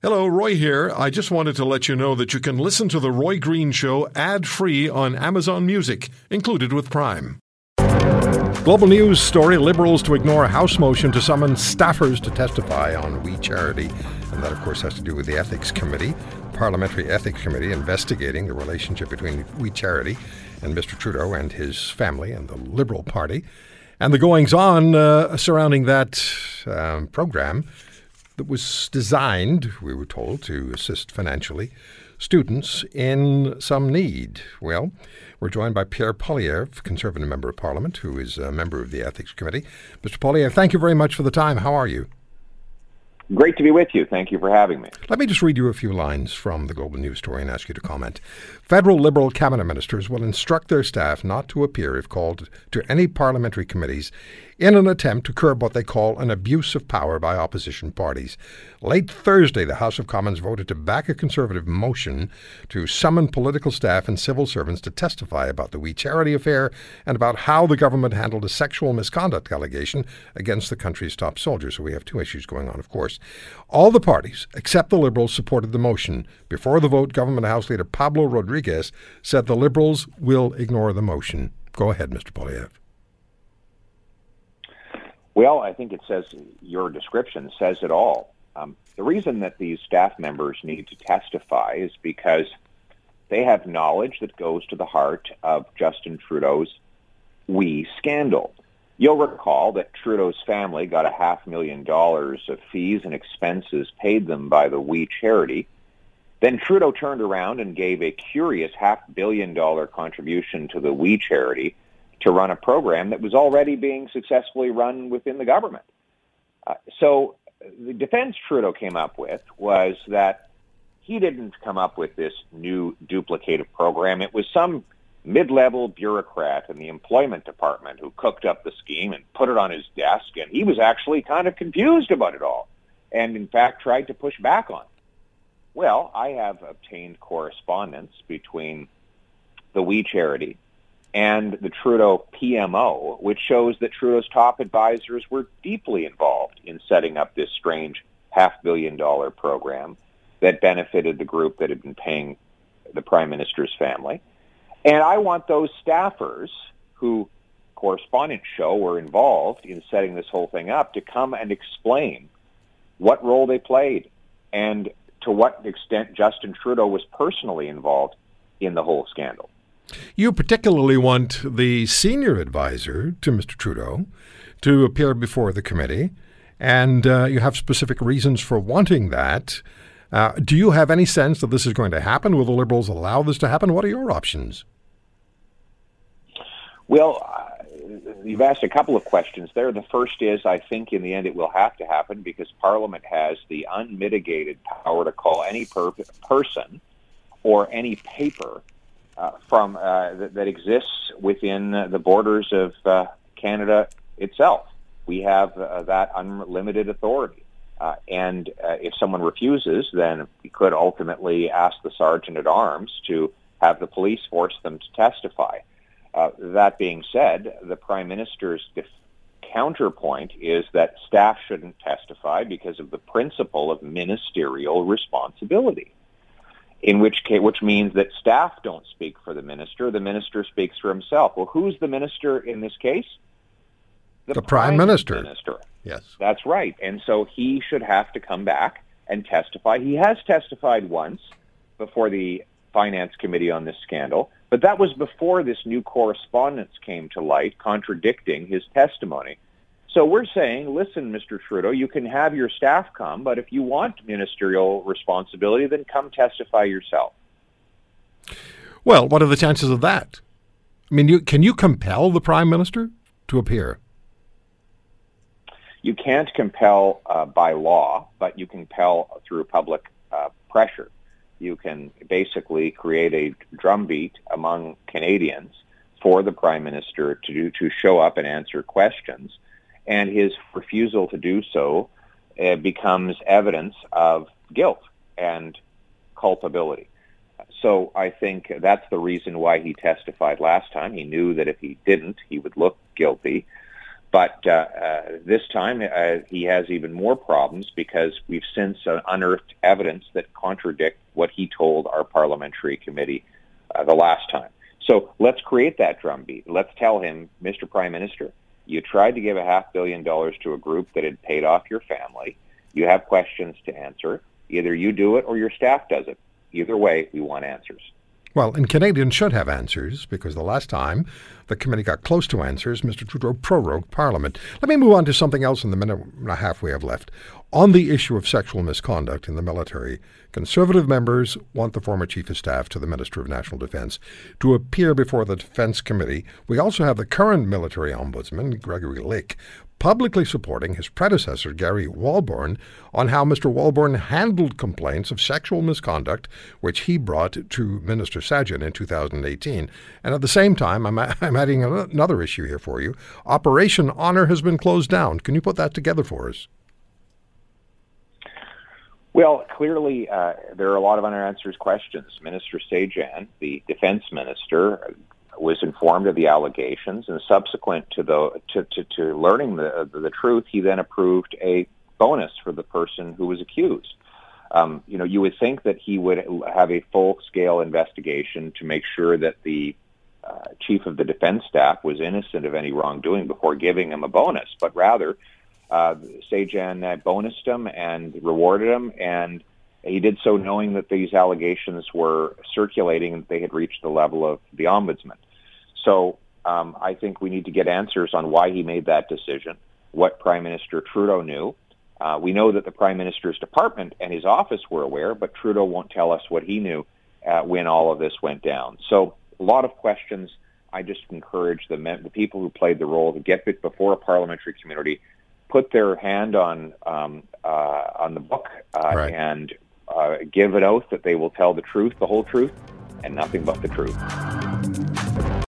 Hello, Roy here. I just wanted to let you know that you can listen to The Roy Green Show ad free on Amazon Music, included with Prime. Global news story Liberals to ignore a House motion to summon staffers to testify on We Charity. And that, of course, has to do with the Ethics Committee, Parliamentary Ethics Committee, investigating the relationship between We Charity and Mr. Trudeau and his family and the Liberal Party, and the goings on uh, surrounding that um, program that was designed, we were told, to assist financially students in some need. Well, we're joined by Pierre Poilievre, Conservative Member of Parliament, who is a member of the Ethics Committee. Mr. Poilievre, thank you very much for the time. How are you? Great to be with you. Thank you for having me. Let me just read you a few lines from the Global News story and ask you to comment. Federal Liberal cabinet ministers will instruct their staff not to appear if called to any parliamentary committees in an attempt to curb what they call an abuse of power by opposition parties. Late Thursday, the House of Commons voted to back a Conservative motion to summon political staff and civil servants to testify about the We Charity affair and about how the government handled a sexual misconduct allegation against the country's top soldier. So we have two issues going on, of course. All the parties, except the Liberals, supported the motion. Before the vote, Government House Leader Pablo Rodriguez said the Liberals will ignore the motion. Go ahead, Mr. Poilievre. Well, I think it says your description says it all. Um, the reason that these staff members need to testify is because they have knowledge that goes to the heart of Justin Trudeau's We scandal. You'll recall that Trudeau's family got a half million dollars of fees and expenses paid them by the We charity. Then Trudeau turned around and gave a curious half billion dollar contribution to the We charity to run a program that was already being successfully run within the government. Uh, so the defense Trudeau came up with was that he didn't come up with this new duplicative program. It was some mid-level bureaucrat in the employment department who cooked up the scheme and put it on his desk, and he was actually kind of confused about it all, and in fact tried to push back on it. Well, I have obtained correspondence between the We Charity and the Trudeau PMO, which shows that Trudeau's top advisors were deeply involved in setting up this strange half billion dollar program that benefited the group that had been paying the prime minister's family. And I want those staffers who correspondents show were involved in setting this whole thing up to come and explain what role they played and to what extent Justin Trudeau was personally involved in the whole scandal. You particularly want the senior advisor to Mr. Trudeau to appear before the committee, and uh, you have specific reasons for wanting that. Uh, do you have any sense that this is going to happen? Will the Liberals allow this to happen? What are your options? Well, uh, you've asked a couple of questions there. The first is I think in the end it will have to happen because Parliament has the unmitigated power to call any per- person or any paper uh, from uh, that, that, exists within the borders of uh, Canada itself. We have uh, that unlimited authority. Uh, and if someone refuses, then we could ultimately ask the sergeant at arms to have the police force them to testify. that being said, the prime minister's def- counterpoint is that staff shouldn't testify because of the principle of ministerial responsibility in which case, which means that staff don't speak for the minister. The minister speaks for himself. Well, who's the minister in this case? The, the prime, prime minister. minister. Yes. That's right. And so he should have to come back and testify. He has testified once before the finance committee on this scandal, but that was before this new correspondence came to light contradicting his testimony. So we're saying, listen, Mr. Trudeau, you can have your staff come, but if you want ministerial responsibility, then come testify yourself. Well, what are the chances of that? I mean, you, can you compel the prime minister to appear? You can't compel uh, by law, but you can compel through public uh, pressure. You can basically create a drumbeat among Canadians for the prime minister to do, to show up and answer questions and his refusal to do so uh, becomes evidence of guilt and culpability. So I think that's the reason why he testified last time. He knew that if he didn't, he would look guilty. But uh, uh, this time, uh, he has even more problems because we've since uh, unearthed evidence that contradict what he told our parliamentary committee uh, the last time. So let's create that drumbeat. Let's tell him, Mr. Prime Minister, you tried to give a half billion dollars to a group that had paid off your family. You have questions to answer. Either you do it or your staff does it. Either way, we want answers. Well, and Canadians should have answers because the last time the committee got close to answers, Mr. Trudeau prorogued Parliament. Let me move on to something else in the minute and a half we have left. On the issue of sexual misconduct in the military, Conservative members want the former Chief of Staff to the Minister of National Defence to appear before the Defence Committee. We also have the current military ombudsman, Gregory Lick, publicly supporting his predecessor, Gary Walbourne, on how Mr. Walbourne handled complaints of sexual misconduct, which he brought to Minister Sajjan in 2018. And at the same time, I'm, I'm adding another issue here for you. Operation Honor has been closed down. Can you put that together for us? Well, clearly, uh, there are a lot of unanswered questions. Minister Sajjan, the defense minister, was informed of the allegations, and subsequent to the to, to, to learning the the truth, he then approved a bonus for the person who was accused. Um, you know, you would think that he would have a full scale investigation to make sure that the uh, chief of the defense staff was innocent of any wrongdoing before giving him a bonus, but rather uh, Sajjan uh, bonused him and rewarded him, and he did so knowing that these allegations were circulating and they had reached the level of the ombudsman. So um, I think we need to get answers on why he made that decision, what Prime Minister Trudeau knew. Uh, we know that the Prime Minister's department and his office were aware, but Trudeau won't tell us what he knew uh, when all of this went down. So a lot of questions. I just encourage the, men, the people who played the role to get before a parliamentary community, put their hand on um, uh, on the book, uh, right. and uh, give an oath that they will tell the truth, the whole truth, and nothing but the truth.